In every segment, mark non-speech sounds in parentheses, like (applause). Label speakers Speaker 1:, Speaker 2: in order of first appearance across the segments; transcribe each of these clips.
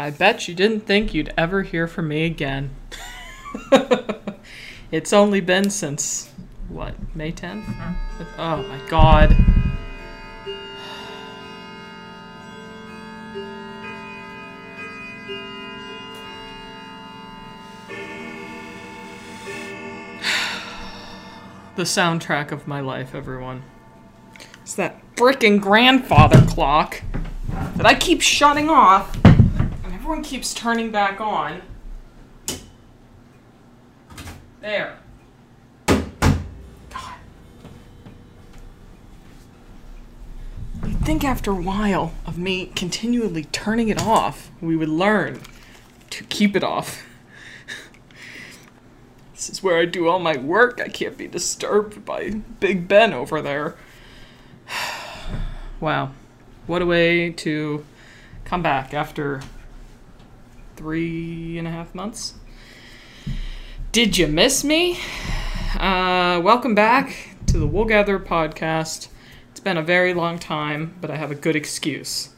Speaker 1: I bet you didn't think you'd ever hear from me again. (laughs) it's only been since, what, May 10th? Mm-hmm. Oh my god. (sighs) the soundtrack of my life, everyone. It's that frickin' grandfather clock that I keep shutting off, everyone keeps turning back on. There. God. Think after a while of me continually turning it off, we would learn to keep it off. (laughs) This is where I do all my work. I can't be disturbed by Big Ben over there. (sighs) wow. What a way to come back after three and a half months. Did you miss me? Uh, welcome back to the Wool Gather podcast. It's been a very long time, but I have a good excuse.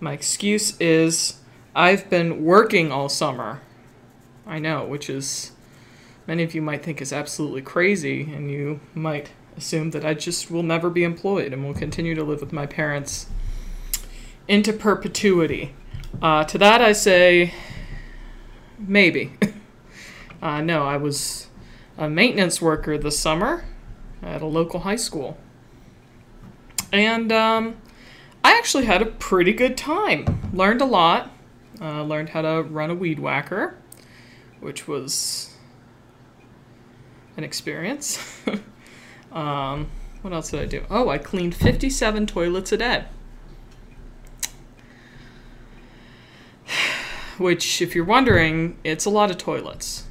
Speaker 1: My excuse is I've been working all summer. I know, which is many of you might think is absolutely crazy, and you might assume that I just will never be employed and will continue to live with my parents into perpetuity. Uh, to that, I say maybe. (laughs) uh, no, I was a maintenance worker this summer at a local high school. And um, I actually had a pretty good time. Learned a lot. Uh, learned how to run a weed whacker, which was an experience. (laughs) um, what else did I do? Oh, I cleaned 57 toilets a day. Which, if you're wondering, it's a lot of toilets.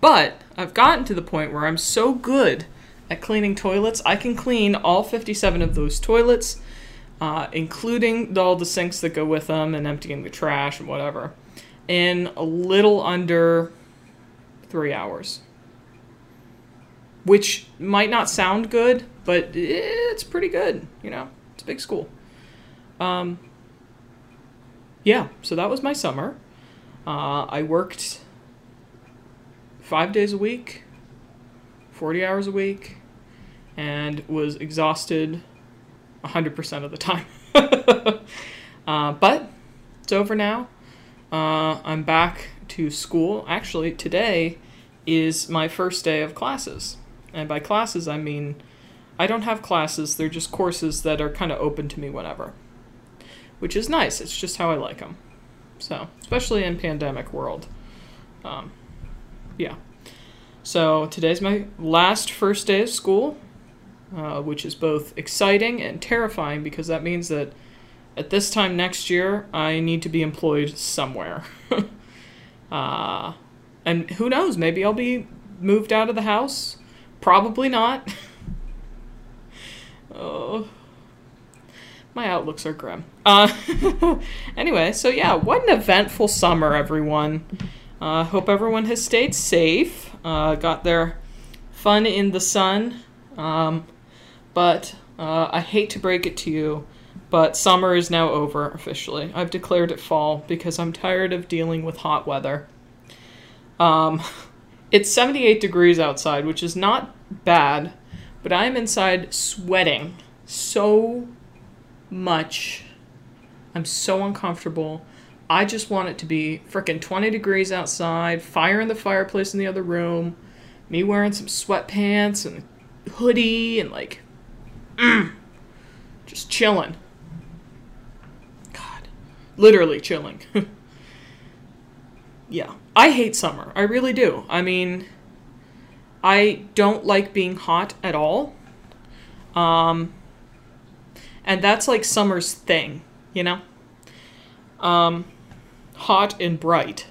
Speaker 1: But I've gotten to the point where I'm so good at cleaning toilets, I can clean all 57 of those toilets, uh, including all the sinks that go with them and emptying the trash and whatever, in a little under three hours. Which might not sound good, but it's pretty good, you know? It's a big school. Um, yeah, so that was my summer. Uh, I worked five days a week, 40 hours a week, and was exhausted 100% of the time. (laughs) uh, but it's over now. Uh, I'm back to school. Actually, today is my first day of classes. And by classes, I mean I don't have classes, they're just courses that are kind of open to me whenever. Which is nice, it's just how I like them. So, especially in pandemic world. Um, yeah. So, today's my last first day of school, uh, which is both exciting and terrifying because that means that at this time next year, I need to be employed somewhere. (laughs) uh, and who knows? Maybe I'll be moved out of the house. Probably not. (laughs) oh. My outlooks are grim. Uh, (laughs) anyway, so yeah, what an eventful summer, everyone. Uh, hope everyone has stayed safe, uh, got their fun in the sun. Um, but uh, I hate to break it to you, but summer is now over officially. I've declared it fall because I'm tired of dealing with hot weather. Um, it's 78 degrees outside, which is not bad, but I'm inside sweating so much. I'm so uncomfortable. I just want it to be freaking 20 degrees outside, fire in the fireplace in the other room, me wearing some sweatpants and hoodie and like, mm, just chilling. God, literally chilling. (laughs) yeah. I hate summer. I really do. I mean, I don't like being hot at all. Um, and that's like summer's thing, you know? Um, hot and bright.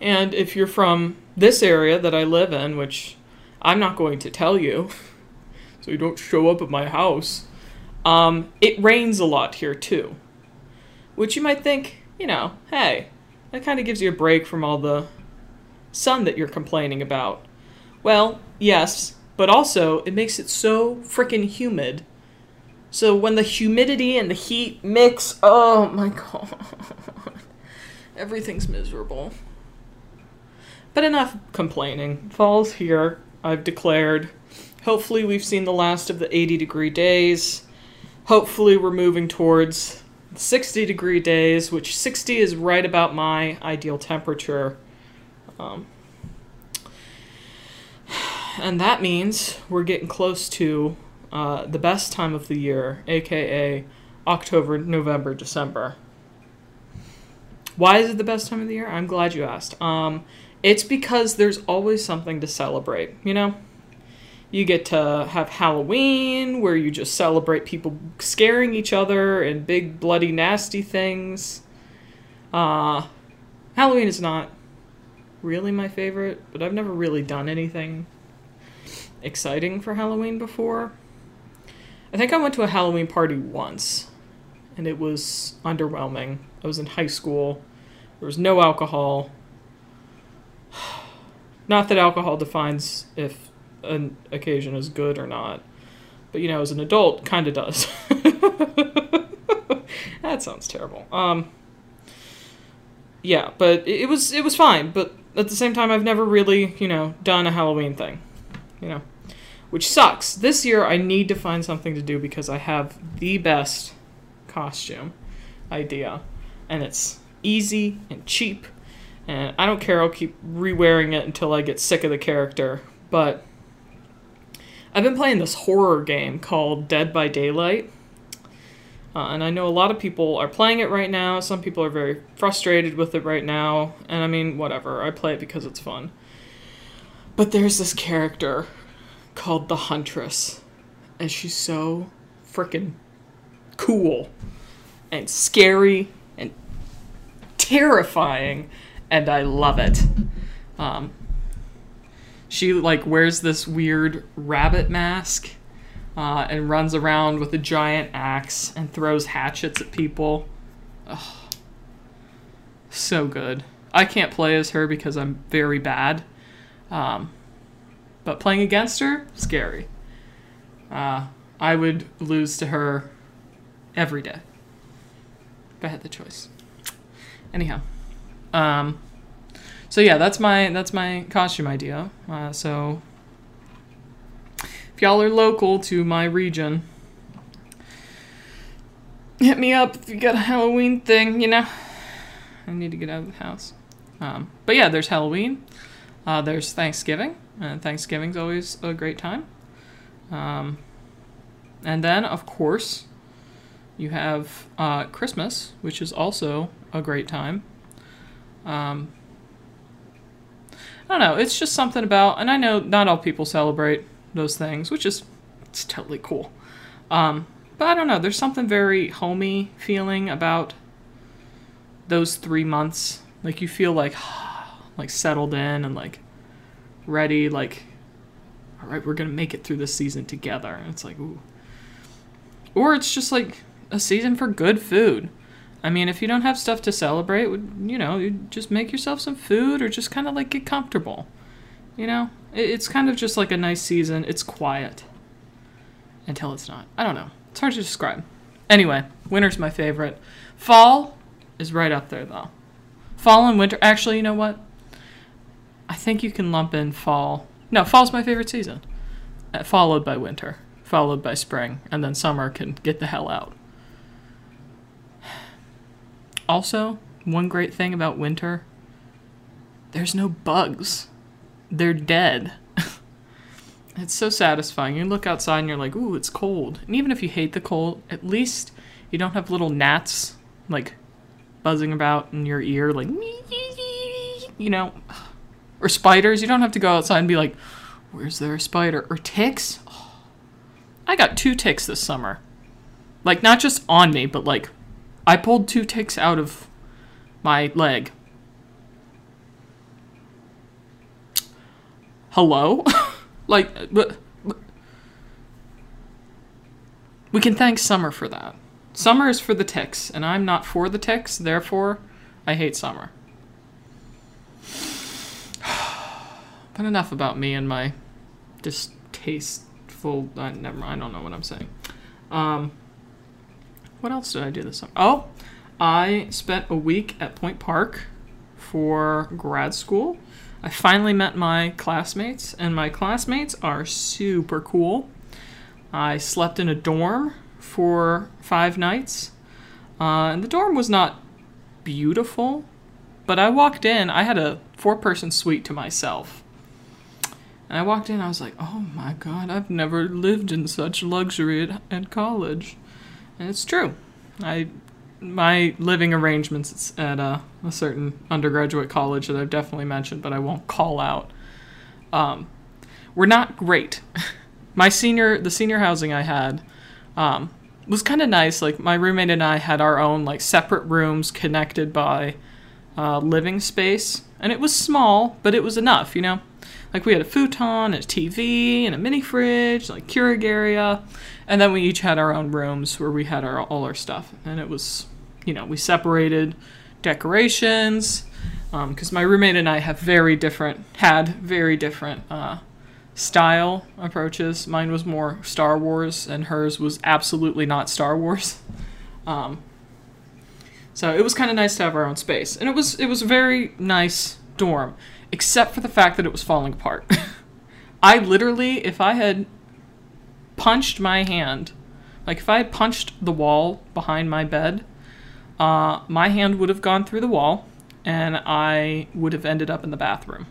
Speaker 1: And if you're from this area that I live in, which I'm not going to tell you, (laughs) so you don't show up at my house, um, it rains a lot here too. Which you might think, you know, hey, that kind of gives you a break from all the sun that you're complaining about. Well, yes, but also it makes it so freaking humid So when the humidity and the heat mix, oh my (laughs) god. Everything's miserable. But enough complaining. Fall's here. I've declared. Hopefully, we've seen the last of the 80 degree days. Hopefully, we're moving towards 60 degree days, which 60 is right about my ideal temperature. Um, (sighs) and that means we're getting close to uh, the best time of the year, aka October, November, December. Why is it the best time of the year? I'm glad you asked. Um, it's because there's always something to celebrate, you know? You get to have Halloween, where you just celebrate people scaring each other and big, bloody, nasty things. Uh, Halloween is not really my favorite, but I've never really done anything exciting for Halloween before. I think I went to a Halloween party once, and it was underwhelming. I was in high school. There was no alcohol. (sighs) Not that alcohol defines if an occasion is good or not, but you know, as an adult, kind of does. (laughs) that sounds terrible. Um, yeah, but it was it was fine. But at the same time, I've never really you know done a Halloween thing, you know, which sucks. This year, I need to find something to do because I have the best costume idea, and it's easy and cheap. And I don't care, I'll keep re-wearing it until I get sick of the character. But I've been playing this horror game called Dead by Daylight. Uh, and I know a lot of people are playing it right now. Some people are very frustrated with it right now. And I mean, whatever. I play it because it's fun. But there's this character called the Huntress. And she's so freaking cool and scary and terrifying, and I love it. Um, she like wears this weird rabbit mask uh, and runs around with a giant axe and throws hatchets at people. Ugh. So good. I can't play as her because I'm very bad. Um, but playing against her, scary. Uh, I would lose to her every day if I had the choice. Anyhow, um, so yeah, that's my that's my costume idea. Uh, so if y'all are local to my region, hit me up if you got a Halloween thing. You know, I need to get out of the house. Um, but yeah, there's Halloween. Uh, there's Thanksgiving, and Thanksgiving's always a great time. Um, and then, of course, you have uh, Christmas, which is also a great time. Um, I don't know. It's just something about, and I know not all people celebrate those things, which is it's totally cool. Um, but I don't know. There's something very homey feeling about those three months. Like you feel like (sighs) like settled in and like ready. Like, all right, we're gonna make it through this season together. And it's like, ooh. Or it's just like a season for good food. I mean, if you don't have stuff to celebrate, you know, you just make yourself some food or just kind of like get comfortable. You know, it's kind of just like a nice season. It's quiet until it's not. I don't know. It's hard to describe. Anyway, winter's my favorite. Fall is right up there though. Fall and winter. Actually, you know what? I think you can lump in fall. No, fall's my favorite season. Uh, followed by winter, followed by spring, and then summer can get the hell out. Also, one great thing about winter there's no bugs, they're dead. (laughs) it's so satisfying. You look outside and you're like, ooh, it's cold. And even if you hate the cold, at least you don't have little gnats like buzzing about in your ear, like, (laughs) you know, or spiders. You don't have to go outside and be like, where's there a spider? Or ticks. Oh, I got two ticks this summer. Like, not just on me, but like I pulled two ticks out of my leg. Hello? (laughs) like, uh, but, but, we can thank summer for that. Summer is for the ticks, and I'm not for the ticks, therefore, I hate summer. But enough about me and my distasteful. Uh, never mind, I don't know what I'm saying. Um, what else did I do this summer? Oh, I spent a week at Point Park for grad school. I finally met my classmates, and my classmates are super cool. I slept in a dorm for five nights, uh, and the dorm was not beautiful, but I walked in, I had a four person suite to myself. And I walked in, I was like, oh my god, I've never lived in such luxury at, at college. And it's true. I my living arrangements at a, a, certain undergraduate college that I've definitely mentioned, but I won't call out, um, were not great. (laughs) my senior, the senior housing I had, um, was kind of nice. Like my roommate and I had our own like separate rooms connected by uh, living space, and it was small, but it was enough, you know. Like we had a futon, and a TV, and a mini fridge, like Keurig area, and then we each had our own rooms where we had our all our stuff, and it was, you know, we separated decorations because um, my roommate and I have very different had very different uh, style approaches. Mine was more Star Wars, and hers was absolutely not Star Wars. (laughs) Um, so it was kind of nice to have our own space, and it was it was very nice dorm except for the fact that it was falling apart. (laughs) I literally, if I had punched my hand, like if I had punched the wall behind my bed, uh, my hand would have gone through the wall and I would have ended up in the bathroom.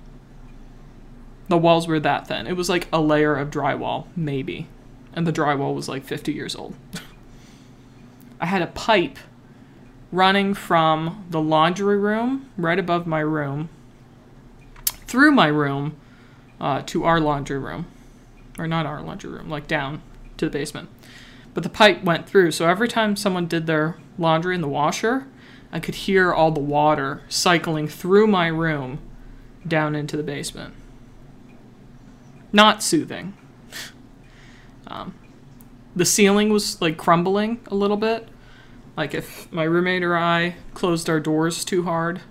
Speaker 1: The walls were that thin. It was like a layer of drywall, maybe. And the drywall was like 50 years old. (laughs) I had a pipe running from the laundry room right above my room through my room uh, to our laundry room. Or not our laundry room, like down to the basement. But the pipe went through, so every time someone did their laundry in the washer, I could hear all the water cycling through my room down into the basement. Not soothing. (laughs) Um, the ceiling was like crumbling a little bit. Like if my roommate or I closed our doors too hard,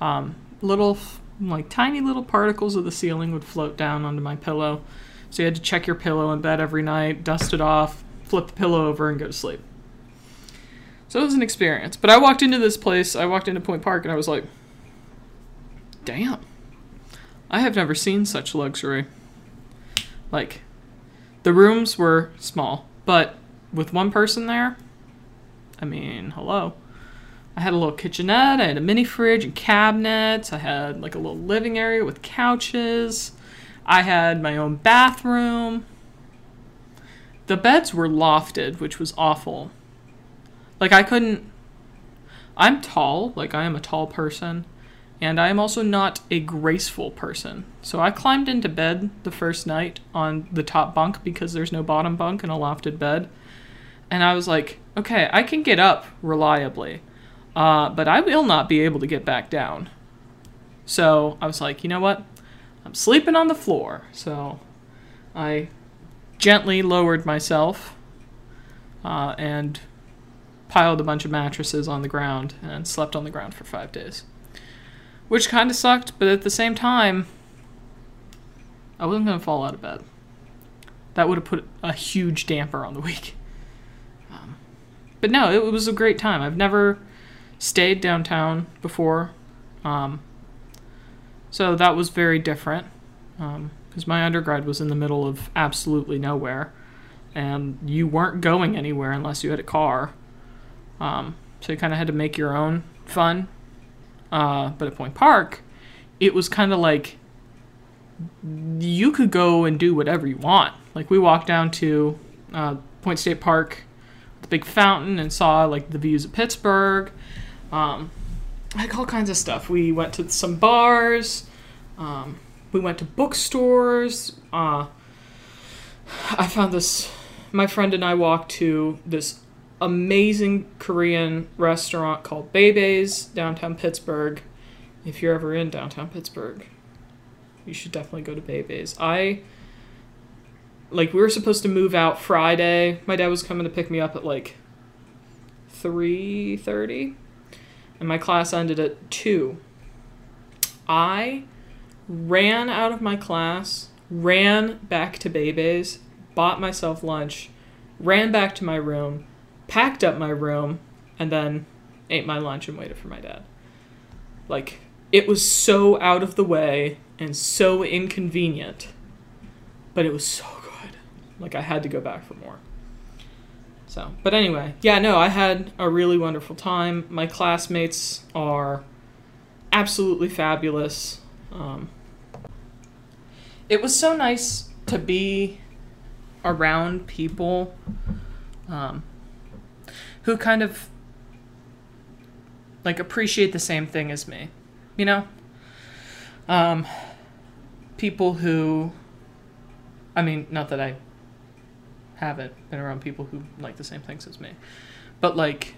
Speaker 1: um, little like tiny little particles of the ceiling would float down onto my pillow. So you had to check your pillow in bed every night, dust it off, flip the pillow over, and go to sleep. So it was an experience. But I walked into this place, I walked into Point Park, and I was like, damn, I have never seen such luxury. Like, the rooms were small, but with one person there, I mean, hello. I had a little kitchenette, I had a mini fridge and cabinets, I had like a little living area with couches, I had my own bathroom. The beds were lofted, which was awful. Like, I couldn't. I'm tall, like, I am a tall person, and I am also not a graceful person. So I climbed into bed the first night on the top bunk because there's no bottom bunk in a lofted bed. And I was like, okay, I can get up reliably. Uh, but I will not be able to get back down. So I was like, you know what? I'm sleeping on the floor. So I gently lowered myself uh, and piled a bunch of mattresses on the ground and slept on the ground for five days. Which kind of sucked, but at the same time, I wasn't going to fall out of bed. That would have put a huge damper on the week. Um, but no, it was a great time. I've never stayed downtown before. Um, so that was very different because um, my undergrad was in the middle of absolutely nowhere and you weren't going anywhere unless you had a car. Um, so you kind of had to make your own fun. Uh, but at Point Park, it was kind of like you could go and do whatever you want. Like we walked down to uh, Point State Park, the big fountain, and saw like the views of Pittsburgh. Um, like all kinds of stuff. We went to some bars. Um, we went to bookstores. Uh, I found this. My friend and I walked to this amazing Korean restaurant called Bebe's downtown Pittsburgh. If you're ever in downtown Pittsburgh, you should definitely go to Bebe's. I like we were supposed to move out Friday. My dad was coming to pick me up at like 3:30 and my class ended at 2. I ran out of my class, ran back to Bebe's, bought myself lunch, ran back to my room, packed up my room, and then ate my lunch and waited for my dad. Like, it was so out of the way and so inconvenient, but it was so good. Like, I had to go back for more. So, but anyway, yeah, no, I had a really wonderful time. My classmates are absolutely fabulous. Um, it was so nice to be around people um, who kind of like appreciate the same thing as me, you know. Um, people who, I mean, not that I haven't been around people who like the same things as me, but like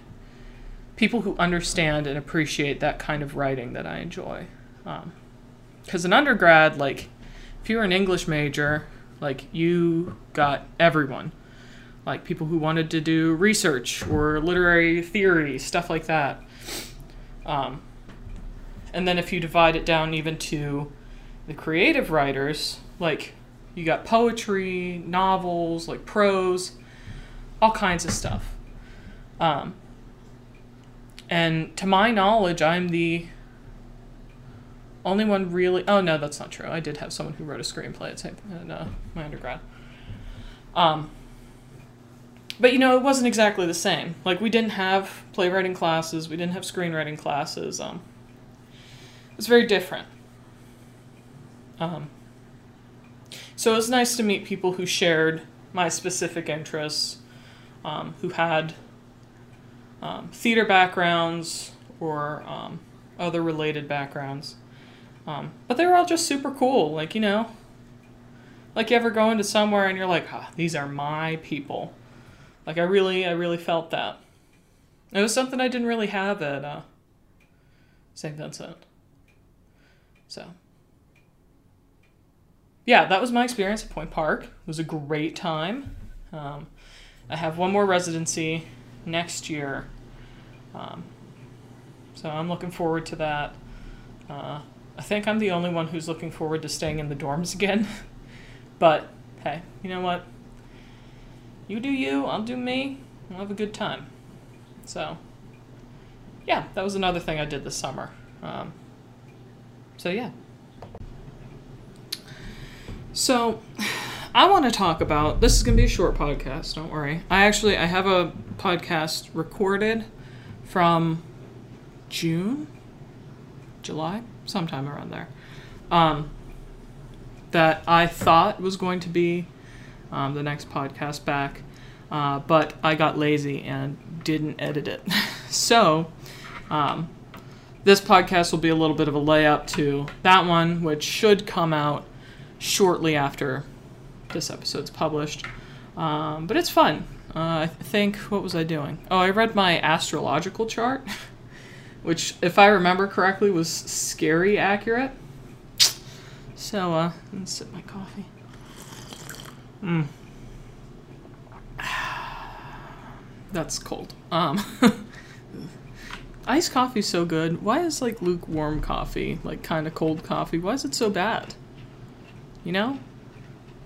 Speaker 1: people who understand and appreciate that kind of writing that I enjoy. Because um, in undergrad, like if you were an English major, like you got everyone, like people who wanted to do research or literary theory, stuff like that. Um, and then if you divide it down even to the creative writers, like you got poetry, novels, like prose, all kinds of stuff. Um, and to my knowledge, I'm the only one really. Oh no, that's not true. I did have someone who wrote a screenplay at in, uh, my undergrad. Um, but you know, it wasn't exactly the same. Like we didn't have playwriting classes, we didn't have screenwriting classes. Um, it was very different. Um, so it was nice to meet people who shared my specific interests, um, who had um, theater backgrounds or um, other related backgrounds. Um, but they were all just super cool. Like, you know, like you ever go into somewhere and you're like, ah, these are my people. Like, I really, I really felt that. It was something I didn't really have at uh, St. Vincent. So, yeah, that was my experience at Point Park. It was a great time. Um, I have one more residency next year. Um, so I'm looking forward to that. Uh, I think I'm the only one who's looking forward to staying in the dorms (laughs) again. but hey, you know what? You do you, I'll do me. We'll have a good time. So, yeah, that was another thing I did this summer. Um, so, yeah. So, I want to talk about this is going to be a short podcast, don't worry. I actually I have a podcast recorded from June, July, sometime around there. Um, that I thought was going to be um, the next podcast back, uh, but I got lazy and didn't edit it. (laughs) so, um, this podcast will be a little bit of a layup to that one, which should come out shortly after this episode's published. Um, but it's fun. Uh, I think, what was I doing? Oh, I read my astrological chart, (laughs) which, if I remember correctly, was scary accurate. So, uh, let's sip my coffee. Mm. (sighs) That's cold. Um, (laughs) iced coffee's so good. Why is like lukewarm coffee, like kind of cold coffee, why is it so bad? You know?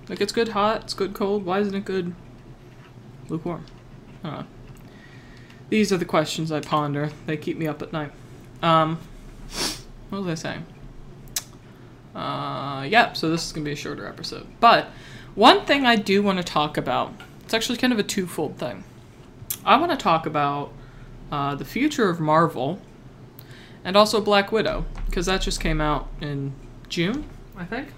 Speaker 1: Like it's good hot, it's good cold. Why isn't it good lukewarm? I These are the questions I ponder. They keep me up at night. Um, what was I saying? Uh, yeah, so this is gonna be a shorter episode. But one thing I do want to talk about. It's actually kind of a twofold thing. I want to talk about uh, the future of Marvel, and also Black Widow because that just came out in June, I think.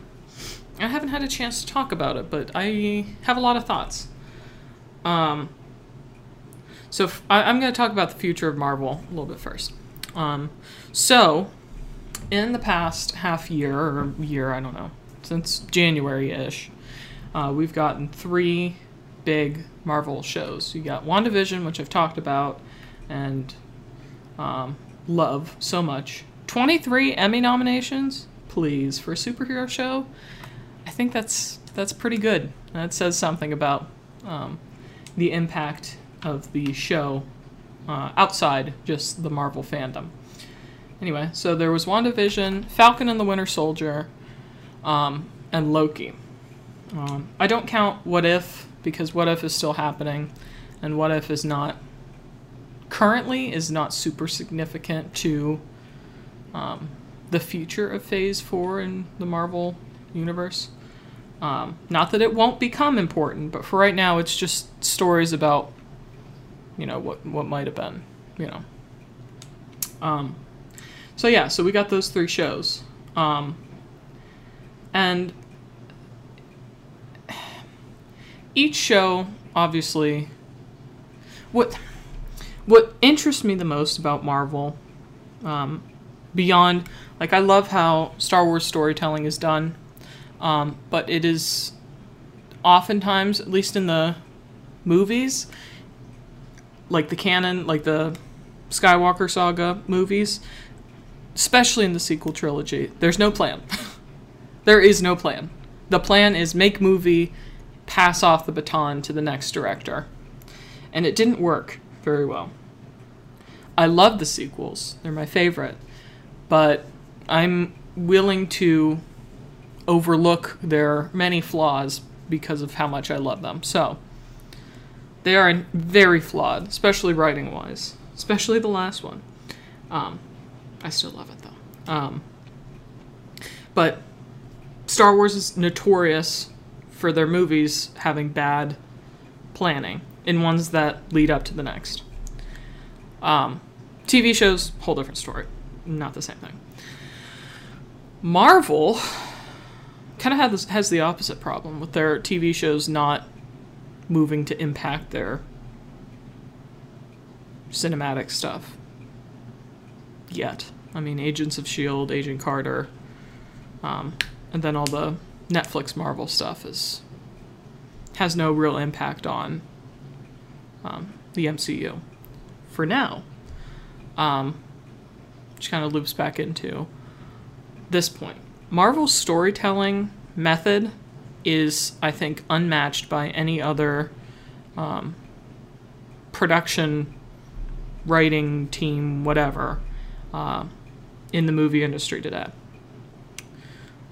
Speaker 1: I haven't had a chance to talk about it, but I have a lot of thoughts. Um, so f- I, am going to talk about the future of Marvel a little bit first. Um, so, in the past half year or year, I don't know, since January ish, uh, we've gotten three big Marvel shows. You got WandaVision, which I've talked about and um, love so much. 23 Emmy nominations, please, for a superhero show. I think that's that's pretty good. That says something about um, the impact of the show uh, outside just the Marvel fandom. Anyway, so there was WandaVision, Falcon and the Winter Soldier, um, and Loki. Um, I don't count What If because what if is still happening and what if is not currently is not super significant to um, the future of phase four in the marvel universe um, not that it won't become important but for right now it's just stories about you know what what might have been you know. Um, so yeah so we got those three shows. Um, and each show obviously what what interests me the most about Marvel um, beyond like I love how Star Wars storytelling is done um, but it is oftentimes at least in the movies like the canon like the Skywalker saga movies especially in the sequel trilogy there's no plan (laughs) there is no plan the plan is make movie pass off the baton to the next director. And it didn't work very well. I love the sequels, they're my favorite. But I'm willing to overlook their many flaws because of how much I love them. So, they are very flawed, especially writing wise, especially the last one. Um, I still love it though. Um, but Star Wars is notorious for their movies having bad planning in ones that lead up to the next. Um, TV shows, whole different story. Not the same thing. Marvel kind of has has the opposite problem with their TV shows not moving to impact their cinematic stuff yet. I mean, Agents of Shield, Agent Carter, um, and then all the Netflix Marvel stuff is has no real impact on um, the MCU for now. Um, which kind of loops back into this point. Marvel's storytelling method is, I think, unmatched by any other um, production, writing team, whatever, uh, in the movie industry today.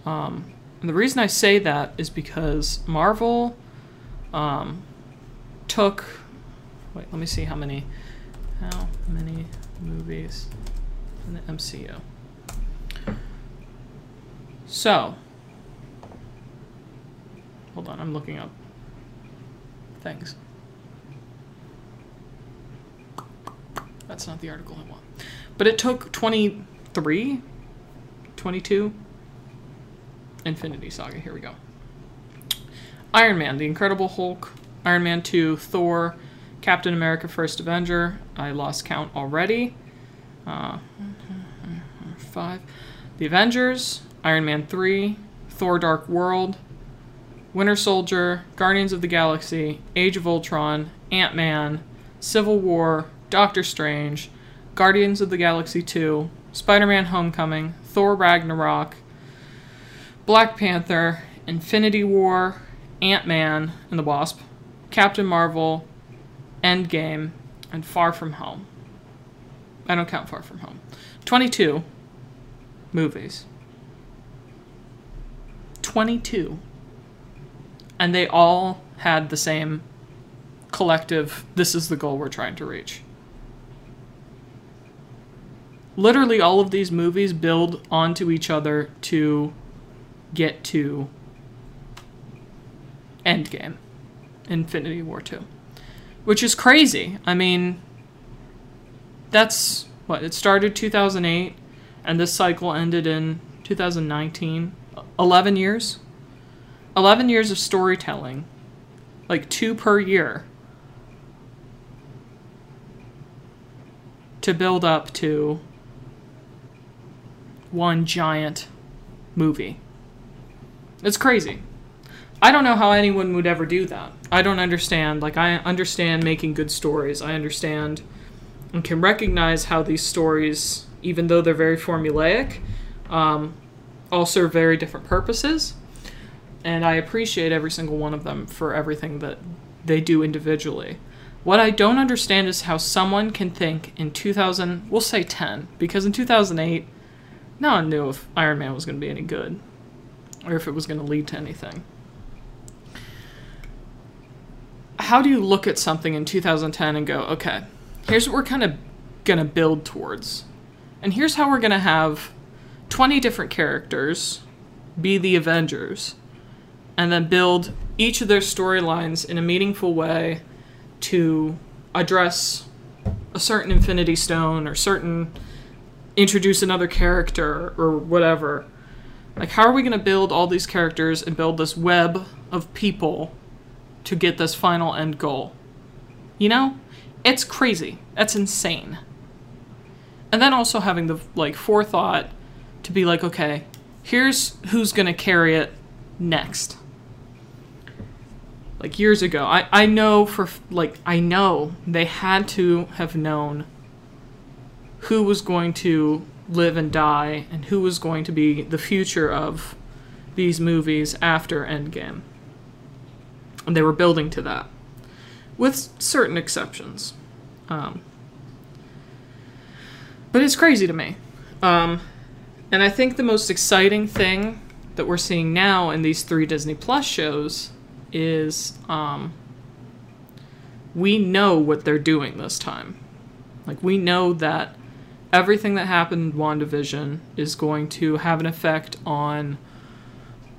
Speaker 1: Um, and the reason I say that is because Marvel um, took. Wait, let me see how many. How many movies in the MCU? So. Hold on, I'm looking up things. That's not the article I want. But it took 23, 22 Infinity Saga. Here we go. Iron Man, The Incredible Hulk, Iron Man 2, Thor, Captain America First Avenger. I lost count already. Uh, five. The Avengers, Iron Man 3, Thor Dark World, Winter Soldier, Guardians of the Galaxy, Age of Ultron, Ant Man, Civil War, Doctor Strange, Guardians of the Galaxy 2, Spider Man Homecoming, Thor Ragnarok, Black Panther, Infinity War, Ant Man and the Wasp, Captain Marvel, Endgame, and Far From Home. I don't count Far From Home. 22 movies. 22. And they all had the same collective this is the goal we're trying to reach. Literally, all of these movies build onto each other to get to Endgame, Infinity War 2. Which is crazy. I mean, that's what? It started 2008, and this cycle ended in 2019. 11 years? 11 years of storytelling. Like two per year. To build up to one giant movie. It's crazy. I don't know how anyone would ever do that. I don't understand. Like, I understand making good stories. I understand and can recognize how these stories, even though they're very formulaic, um, all serve very different purposes. And I appreciate every single one of them for everything that they do individually. What I don't understand is how someone can think in 2000, we'll say 10, because in 2008, no one knew if Iron Man was going to be any good or if it was going to lead to anything. how do you look at something in 2010 and go, okay, here's what we're kind of going to build towards. And here's how we're going to have 20 different characters be the Avengers and then build each of their storylines in a meaningful way to address a certain Infinity Stone or certain introduce another character or whatever. Like, how are we going to build all these characters and build this web of people to get this final end goal? You know? It's crazy. That's insane. And then also having the, like, forethought to be like, okay, here's who's going to carry it next. Like, years ago, I, I know for, like, I know they had to have known who was going to live and die and who was going to be the future of these movies after Endgame. And they were building to that, with certain exceptions. Um, but it's crazy to me. Um, and I think the most exciting thing that we're seeing now in these three Disney Plus shows is um, we know what they're doing this time. Like, we know that everything that happened in WandaVision is going to have an effect on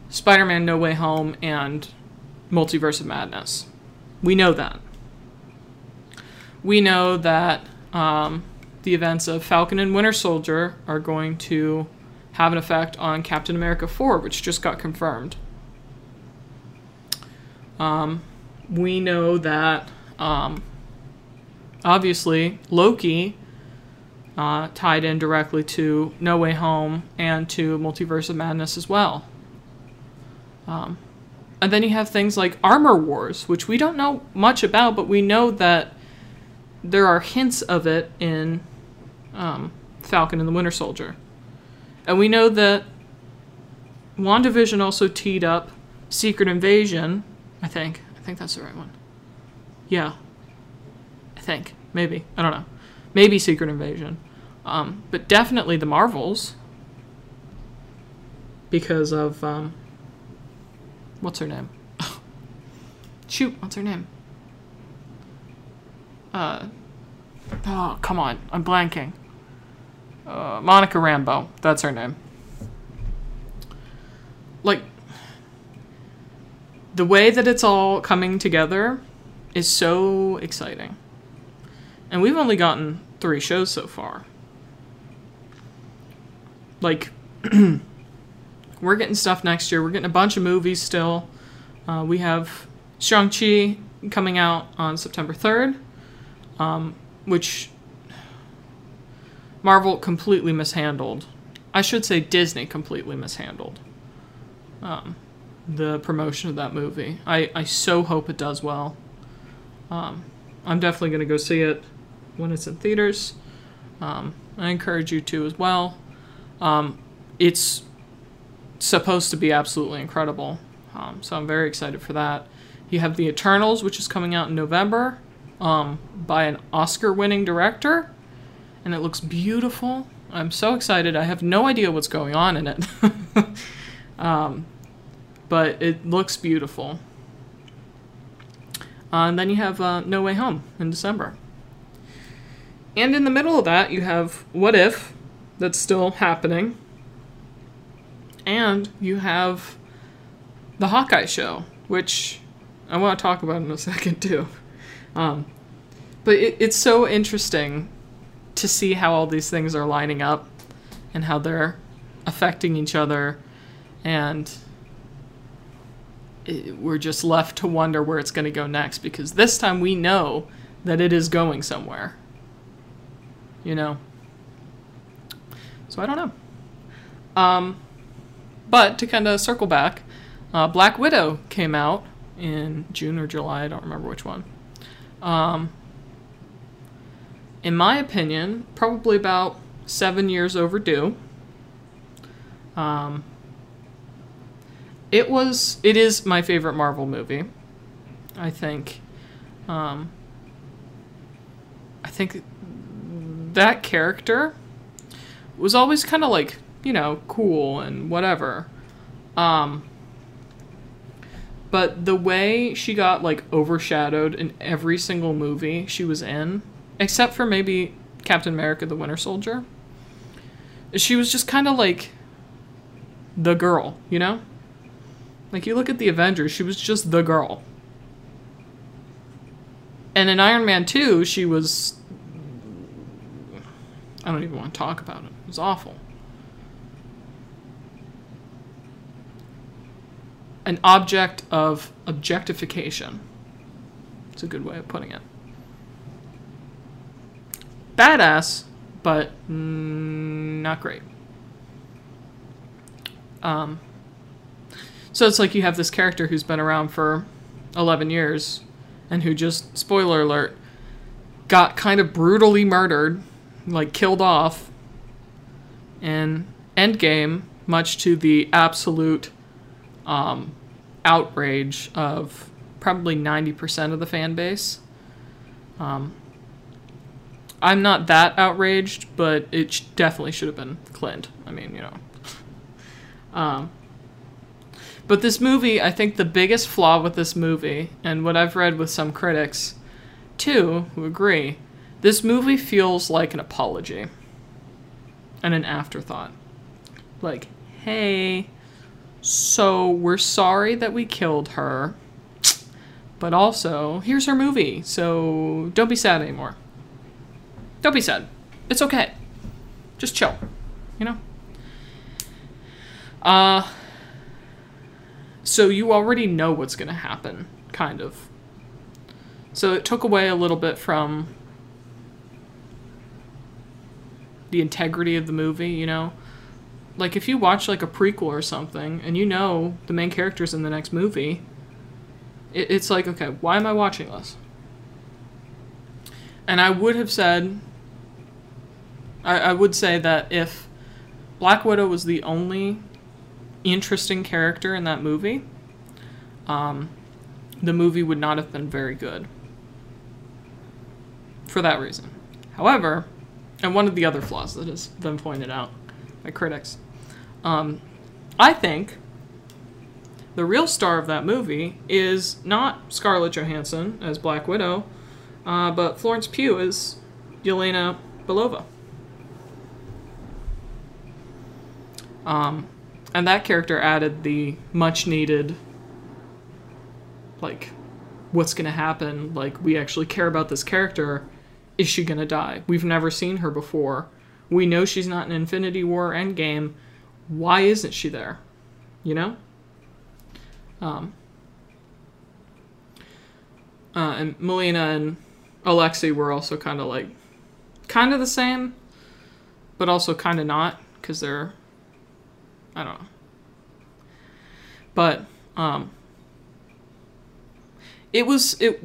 Speaker 1: Spider Man No Way Home and Multiverse of Madness. We know that. We know that um, the events of Falcon and Winter Soldier are going to have an effect on Captain America 4, which just got confirmed. Um, we know that, um, obviously, Loki uh, tied in directly to No Way Home and to Multiverse of Madness as well. Um, and then you have things like Armor Wars, which we don't know much about, but we know that there are hints of it in um, Falcon and the Winter Soldier. And we know that WandaVision also teed up Secret Invasion, I think. I think that's the right one. Yeah. I think. Maybe. I don't know. Maybe Secret Invasion. Um, but definitely the Marvels. Because of, um, what's her name? (laughs) Shoot, what's her name? Uh, oh, come on. I'm blanking. Uh, Monica Rambeau. That's her name. Like, the way that it's all coming together is so exciting. And we've only gotten three shows so far. Like, (clears throat) we're getting stuff next year. We're getting a bunch of movies still. Uh, we have Shang-Chi coming out on September 3rd, um, which Marvel completely mishandled. I should say Disney completely mishandled um, the promotion of that movie. I, I so hope it does well. Um, I'm definitely going to go see it when it's in theaters. Um, I encourage you to as well. Um, it's supposed to be absolutely incredible. Um, so I'm very excited for that. You have The Eternals, which is coming out in November um, by an Oscar winning director and it looks beautiful. I'm so excited. I have no idea what's going on in it. (laughs) um, but it looks beautiful. Uh, and then you have uh, No Way Home in December. And in the middle of that, you have What If, that's still happening. And you have the Hawkeye show, which I want to talk about in a (laughs) second too. Um, but it, it's so interesting to see how all these things are lining up and how they're affecting each other. And it, we're just left to wonder where it's going to go next because this time we know that it is going somewhere you know? So i don't know. Um, but to kind of circle back uh, black widow came out in june or july i don't remember which one. Um, in my opinion, probably about seven years overdue. Um, it was. It is my favorite Marvel movie. I think. Um, I think that character was always kind of like you know cool and whatever. Um, but the way she got like overshadowed in every single movie she was in, except for maybe Captain America: The Winter Soldier, she was just kind of like the girl, you know? Like you look at the Avengers, she was just the girl. And in Iron Man 2, she was I don't even want to talk about it. It was awful. An object of objectification. It's a good way of putting it. Badass, but mm, not great. Um, so it's like you have this character who's been around for 11 years and who just, spoiler alert, got kind of brutally murdered, like killed off in Endgame, much to the absolute um, outrage of probably 90% of the fan base. Um, I'm not that outraged, but it sh- definitely should have been Clint. I mean, you know. (laughs) um, but this movie, I think the biggest flaw with this movie, and what I've read with some critics too, who agree, this movie feels like an apology and an afterthought. Like, hey, so we're sorry that we killed her, but also, here's her movie, so don't be sad anymore. Don't be sad. It's okay. Just chill. You know? Uh so you already know what's going to happen, kind of. So it took away a little bit from the integrity of the movie, you know? Like if you watch like a prequel or something and you know the main characters in the next movie, it, it's like, okay, why am I watching this? And I would have said I, I would say that if Black Widow was the only interesting character in that movie, um, the movie would not have been very good. For that reason. However, and one of the other flaws that has been pointed out by critics, um, I think the real star of that movie is not Scarlett Johansson as Black Widow, uh, but Florence Pugh as Yelena Belova. Um, and that character added the much needed, like, what's going to happen? Like, we actually care about this character. Is she going to die? We've never seen her before. We know she's not in Infinity War Endgame. Why isn't she there? You know? Um, uh, and Melina and Alexi were also kind of like, kind of the same, but also kind of not, because they're I don't know. But um it was it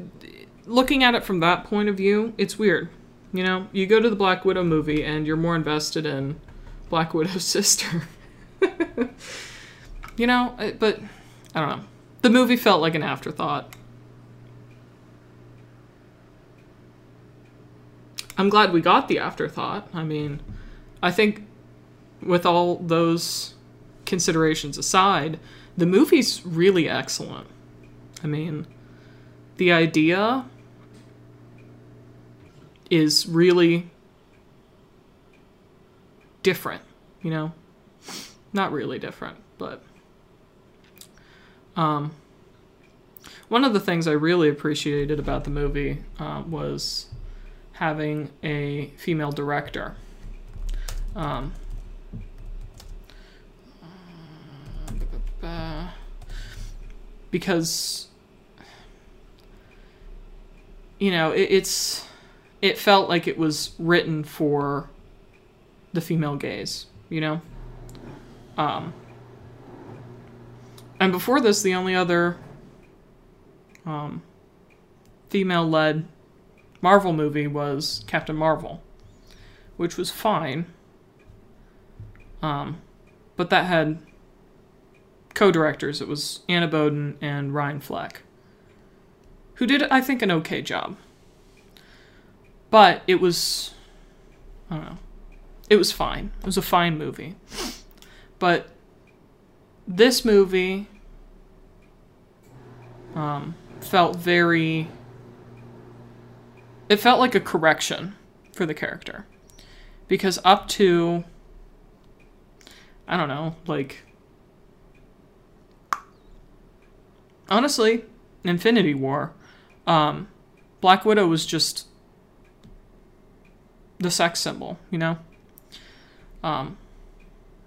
Speaker 1: looking at it from that point of view, it's weird. You know, you go to the Black Widow movie and you're more invested in Black Widow's (laughs) sister. you know, but I don't know. The movie felt like an afterthought. I'm glad we got the afterthought. I mean, I think with all those considerations aside, the movie's really excellent. I mean, the idea is really different, you know? Not really different, but um one of the things I really appreciated about the movie uh, was having a female director. Um, uh, because you know it, it's it felt like it was written for the female gaze you know? Um and before this the only other um female led marvel movie was captain marvel which was fine. Um but that had co-directors. It was Anna Boden and Ryan Fleck, who did, I think, an okay job. But it was, I don't know, it was fine. It was a fine movie. But this movie um, felt very. It felt like a correction for the character. Because up to. I don't know, like. Honestly, Infinity War, um, Black Widow was just the sex symbol, you know? Um,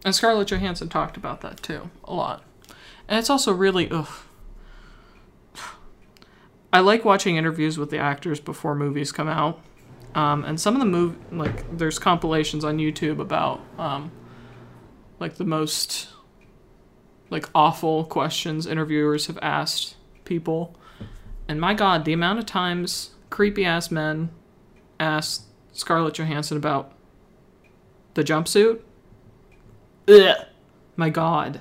Speaker 1: and Scarlett Johansson talked about that too, a lot. And it's also really, ugh. I like watching interviews with the actors before movies come out. Um, and some of the move like there's compilations on YouTube about um, like the most like awful questions interviewers have asked people. And my god, the amount of times creepy ass men asked Scarlett Johansson about the jumpsuit. Ugh. My god.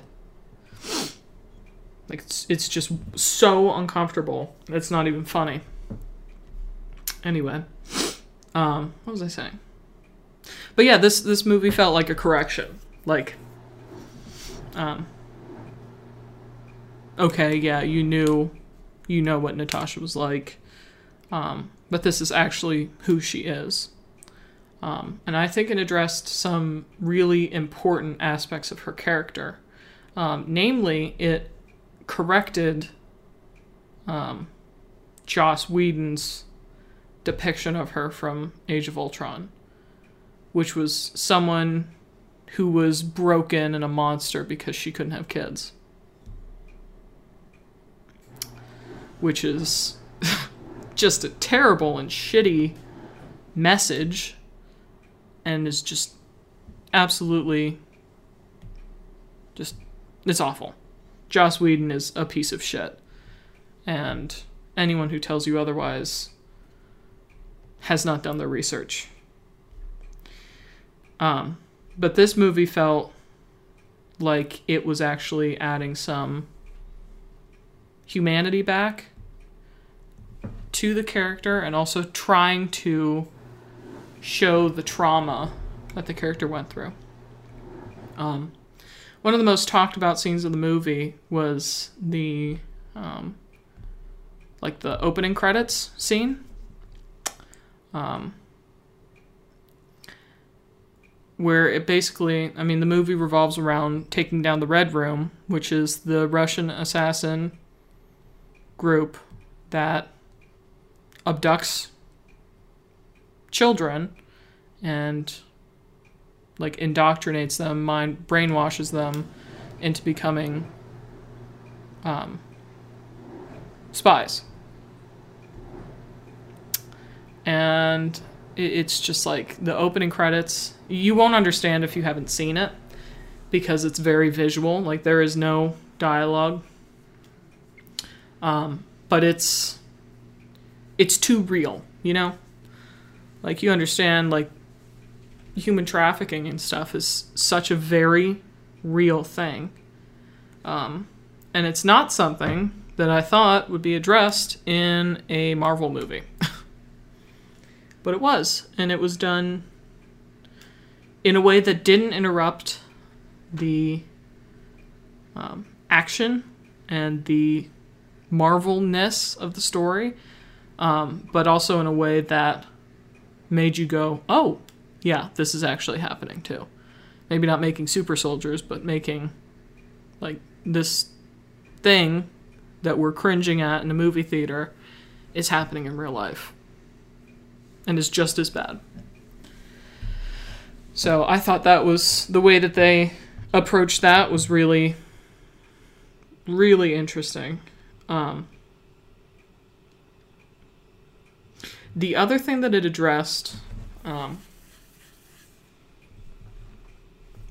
Speaker 1: Like it's it's just so uncomfortable. It's not even funny. Anyway, um, what was I saying? But yeah, this this movie felt like a correction. Like, um, okay, yeah, you knew, you know what Natasha was like, um, but this is actually who she is. Um, and I think it addressed some really important aspects of her character. Um, namely, it corrected um, Joss Whedon's depiction of her from Age of Ultron, which was someone who was broken and a monster because she couldn't have kids. Which is (laughs) just a terrible and shitty message and is just absolutely just it's awful. Joss Whedon is a piece of shit. And anyone who tells you otherwise has not done their research. Um, but this movie felt like it was actually adding some humanity back to the character and also trying to show the trauma that the character went through. Um, one of the most talked about scenes of the movie was the um, like the opening credits scene. Um, where it basically, I mean, the movie revolves around taking down the Red Room, which is the Russian assassin group that abducts children and like indoctrinates them, mind brainwashes them into becoming um, spies. And it's just like the opening credits. You won't understand if you haven't seen it because it's very visual. Like there is no dialogue. Um, but it's it's too real, you know? Like you understand like human trafficking and stuff is such a very real thing. Um, and it's not something that I thought would be addressed in a Marvel movie. (laughs) but it was, and it was done in a way that didn't interrupt the um, action and the Marvelness of the story, um, but also in a way that made you go, oh, yeah, this is actually happening too. Maybe not making super soldiers, but making like this thing that we're cringing at in a movie theater is happening in real life and is just as bad. So I thought that was the way that they approached that was really, really interesting. Um, The other thing that it addressed, um,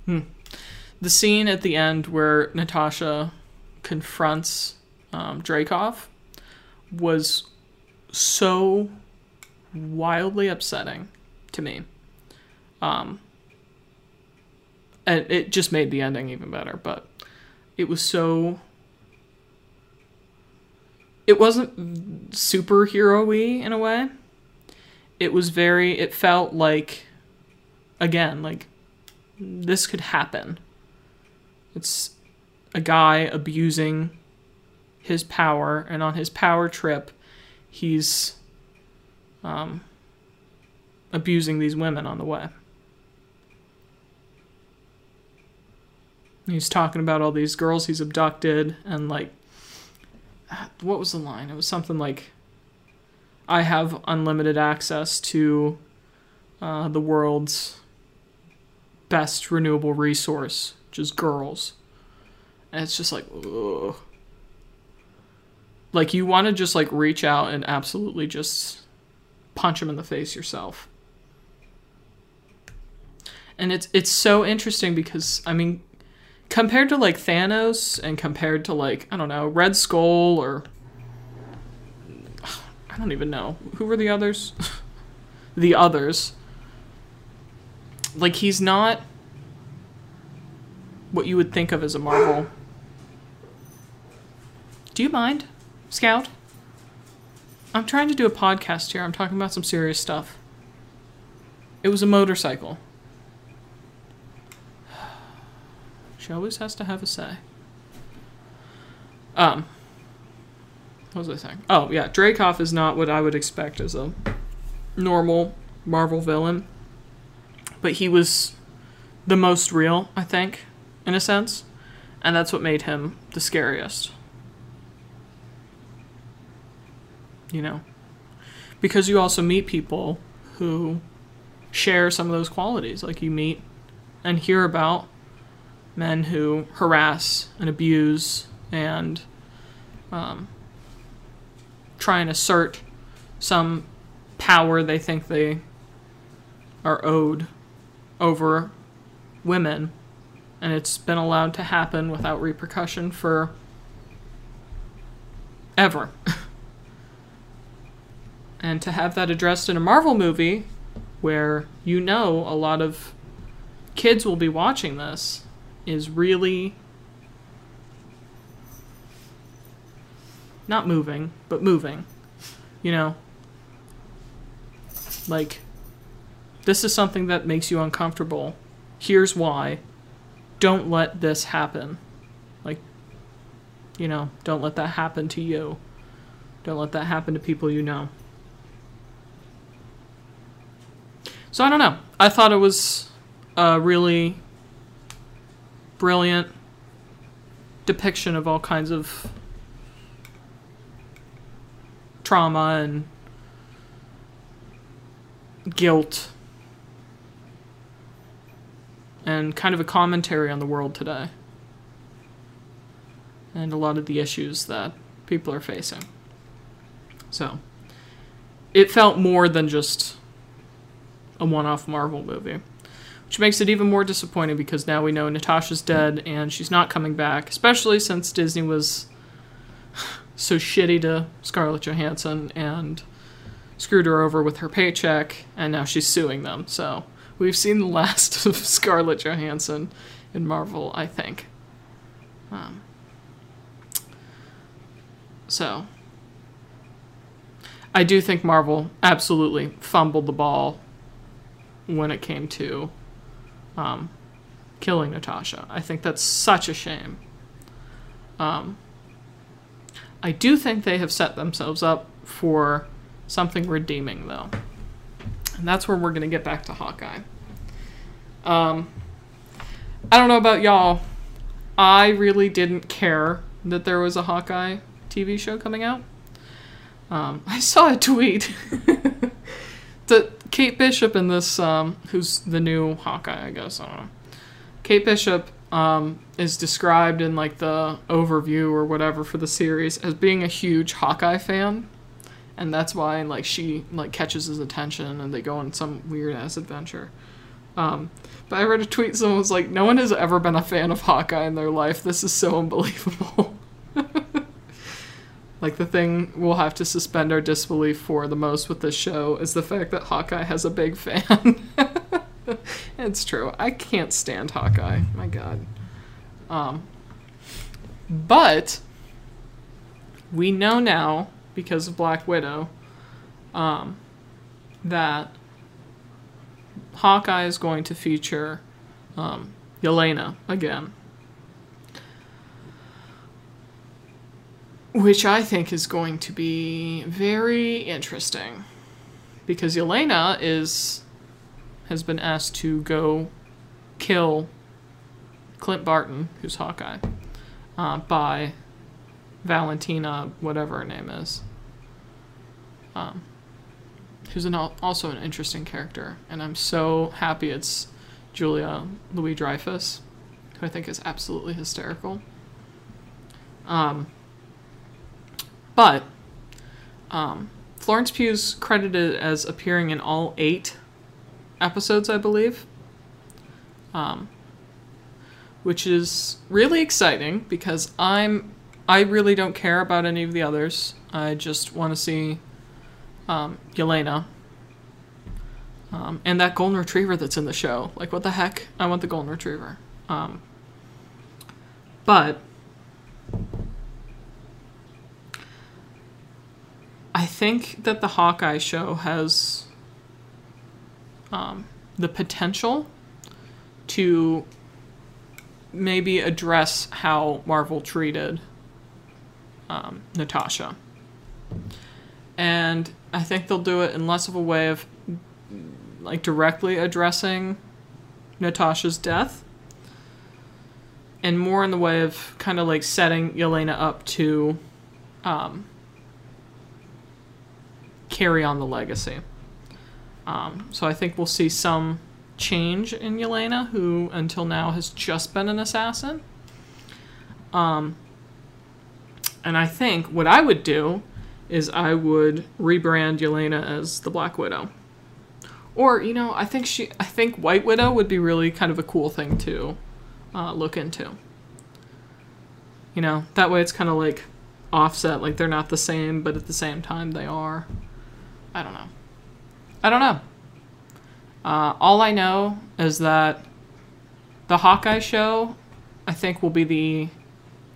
Speaker 1: hmm, the scene at the end where Natasha confronts um, Dreykov was so wildly upsetting to me. Um, and it just made the ending even better, but it was so it wasn't superhero-y in a way it was very it felt like again like this could happen it's a guy abusing his power, and on his power trip, he's um, abusing these women on the way. He's talking about all these girls he's abducted, and like, what was the line? It was something like, I have unlimited access to uh, the world's best renewable resource, which is girls. And it's just like, ugh. Like, you want to just, like, reach out and absolutely just punch him in the face yourself. And it's it's so interesting because I mean compared to like Thanos and compared to like I don't know Red Skull or I don't even know who were the others. (laughs) the others. Like he's not what you would think of as a Marvel. Do you mind, Scout? I'm trying to do a podcast here. I'm talking about some serious stuff. It was a motorcycle. (sighs) She always has to have a say. Um, what was I saying? Oh yeah, Dreykov is not what I would expect as a normal Marvel villain, but he was the most real, I think, in a sense, and that's what made him the scariest. You know, because you also meet people who share some of those qualities, like you meet and hear about men who harass and abuse and um, try and assert some power they think they are owed over women. And it's been allowed to happen without repercussion for ever. (laughs) and to have that addressed in a Marvel movie where you know a lot of kids will be watching this is really not moving, but moving. You know? Like, this is something that makes you uncomfortable. Here's why. Don't let this happen. Like, you know, don't let that happen to you. Don't let that happen to people you know. So I don't know. I thought it was a really brilliant depiction of all kinds of trauma and guilt and kind of a commentary on the world today and a lot of the issues that people are facing. So, it felt more than just a one off Marvel movie which makes it even more disappointing because now we know Natasha's dead and she's not coming back, especially since Disney was so shitty to Scarlett Johansson and screwed her over with her paycheck, and now she's suing them. So we've seen the last (laughs) of Scarlett Johansson in Marvel, I think. Um, so I do think Marvel absolutely fumbled the ball when it came to um, killing Natasha. I think that's such a shame. Um, I do think they have set themselves up for something redeeming, though. And that's where we're going to get back to Hawkeye. Um, I don't know about y'all. I really didn't care that there was a Hawkeye TV show coming out. Um, (laughs) I saw a tweet (laughs) that Kate Bishop in this, um, who's the new Hawkeye, I guess. I don't know. Kate Bishop um, is described in like the overview or whatever for the series as being a huge Hawkeye fan, and that's why like she like catches his attention and they go on some weird ass adventure. Um, but I read a tweet someone was like, "No one has ever been a fan of Hawkeye in their life. This is so unbelievable." (laughs) Like the thing we'll have to suspend our disbelief for the most with this show is the fact that Hawkeye has a big fan. (laughs) it's true. I can't stand Hawkeye. My God. Um, but we know now because of Black Widow um, that Hawkeye is going to feature um, Yelena again. which I think is going to be very interesting because Yelena is has been asked to go kill Clint Barton, who's Hawkeye, uh, by Valentina, whatever her name is. Um, who's an, also an interesting character, and I'm so happy it's Julia Louis Dreyfus, who I think is absolutely hysterical. Um, but um, Florence Pugh's credited as appearing in all eight episodes, I believe. Um, which is really exciting because I'm I really don't care about any of the others. I just want to see um, Yelena um, and that golden retriever that's in the show. Like, what the heck? I want the golden retriever. Um, but I think that the Hawkeye show has um, the potential to maybe address how Marvel treated um, Natasha. And I think they'll do it in less of a way of like directly addressing Natasha's death and more in the way of kind of like setting Yelena up to um, carry on the legacy. Um, so I think we'll see some change in Yelena, who until now has just been an assassin. Um, and I think what I would do is I would rebrand Yelena as the Black Widow. Or, you know, I think she I think White Widow would be really kind of a cool thing to uh, look into. You know, that way it's kind of like offset, like they're not the same, but at the same time they are. I don't know. I don't know. Uh, all I know is that the Hawkeye show, I think, will be the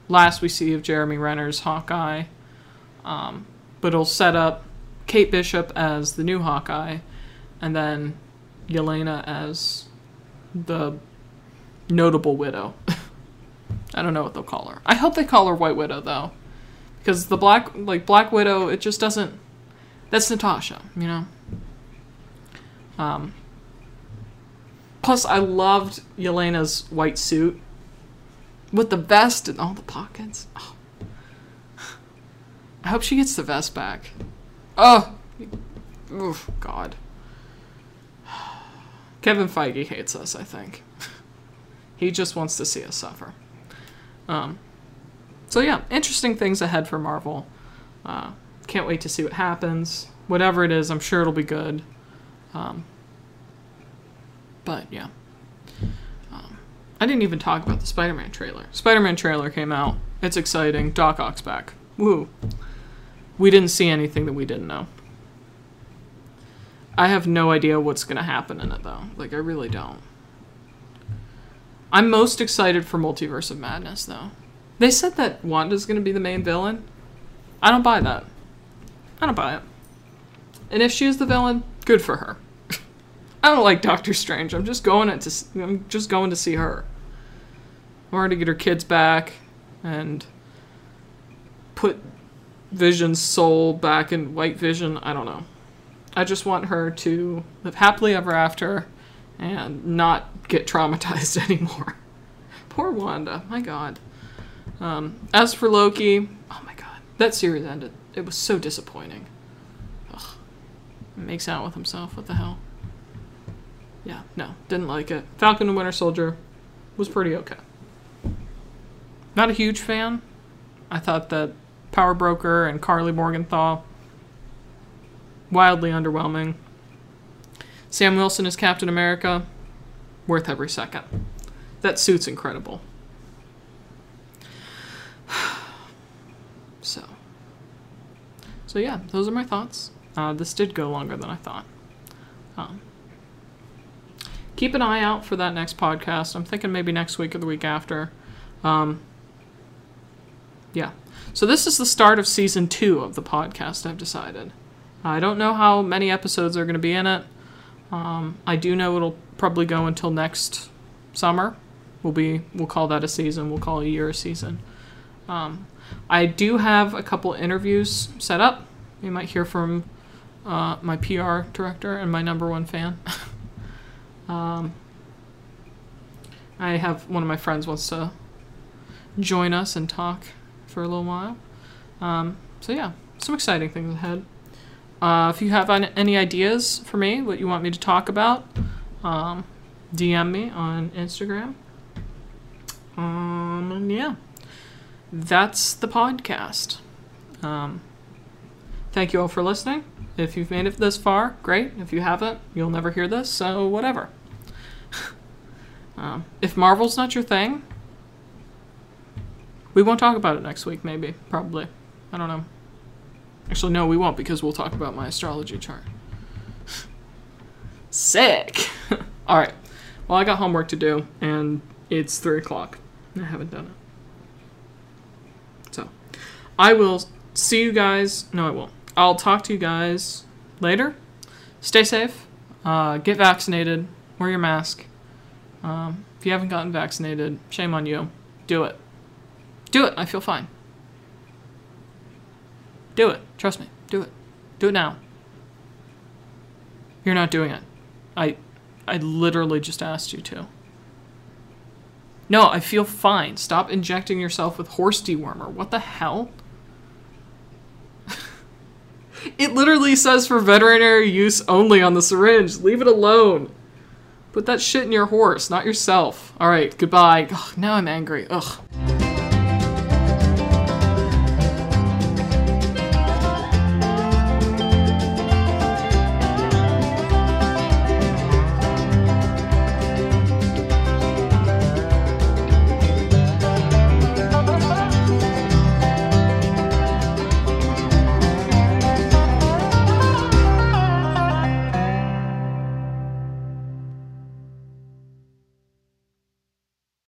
Speaker 1: last we see of Jeremy Renner's Hawkeye. Um, but it'll set up Kate Bishop as the new Hawkeye, and then Yelena as the notable widow. (laughs) I don't know what they'll call her. I hope they call her White Widow though, because the black like Black Widow, it just doesn't. That's Natasha, you know. Um, plus, I loved Yelena's white suit with the vest and all the pockets. Oh. I hope she gets the vest back. Oh, oh God. Kevin Feige hates us. I think (laughs) he just wants to see us suffer. Um, so yeah, interesting things ahead for Marvel. Uh, can't wait to see what happens. Whatever it is, I'm sure it'll be good. Um, but yeah. Um, I didn't even talk about the Spider Man trailer. Spider Man trailer came out. It's exciting. Doc Ock's back. Woo. We didn't see anything that we didn't know. I have no idea what's going to happen in it, though. Like, I really don't. I'm most excited for Multiverse of Madness, though. They said that Wanda's going to be the main villain. I don't buy that. I don't buy it. And if she's the villain, good for her. I don't like Doctor Strange. I'm just going to I'm just going to see her. I want her to get her kids back and put Vision's soul back in White Vision. I don't know. I just want her to live happily ever after and not get traumatized (laughs) anymore. Poor Wanda. My God. Um, as for Loki, oh my God, that series ended. It was so disappointing. Ugh. Makes out with himself. What the hell? Yeah, no, didn't like it. Falcon and Winter Soldier was pretty okay. Not a huge fan. I thought that Power Broker and Karli Morgenthau wildly underwhelming. Sam Wilson as Captain America, worth every second. That suit's incredible. (sighs) So, so yeah, those are my thoughts. Uh, this did go longer than I thought. Um, keep an eye out for that next podcast. I'm thinking maybe next week or the week after. Um, yeah. So this is the start of season two of the podcast. I've decided. I don't know how many episodes are going to be in it. Um, I do know it'll probably go until next summer. We'll be we'll call that a season. We'll call a year a season. Um, I do have a couple interviews set up. You might hear from uh, my PR director and my number one fan. (laughs) um, I have one of my friends wants to join us and talk for a little while. Um, so yeah, some exciting things ahead. Uh, if you have any ideas for me, what you want me to talk about, um, DM me on Instagram. Um, yeah, that's the podcast. Um, thank you all for listening. If you've made it this far, great. If you haven't, you'll never hear this, so whatever. Um, if Marvel's not your thing, we won't talk about it next week, maybe. Probably. I don't know. Actually, no, we won't because we'll talk about my astrology chart. (laughs) Sick! (laughs) Alright. Well, I got homework to do, and it's 3 o'clock. I haven't done it. So, I will see you guys. No, I won't. I'll talk to you guys later. Stay safe. Uh, get vaccinated. Wear your mask. Um, if you haven't gotten vaccinated, shame on you. Do it. Do it. I feel fine. Do it. Trust me. Do it. Do it now. You're not doing it. I I literally just asked you to. No, I feel fine. Stop injecting yourself with horse dewormer. What the hell? (laughs) it literally says for veterinary use only on the syringe. Leave it alone. Put that shit in your horse, not yourself. All right, goodbye. Ugh, now I'm angry. Ugh.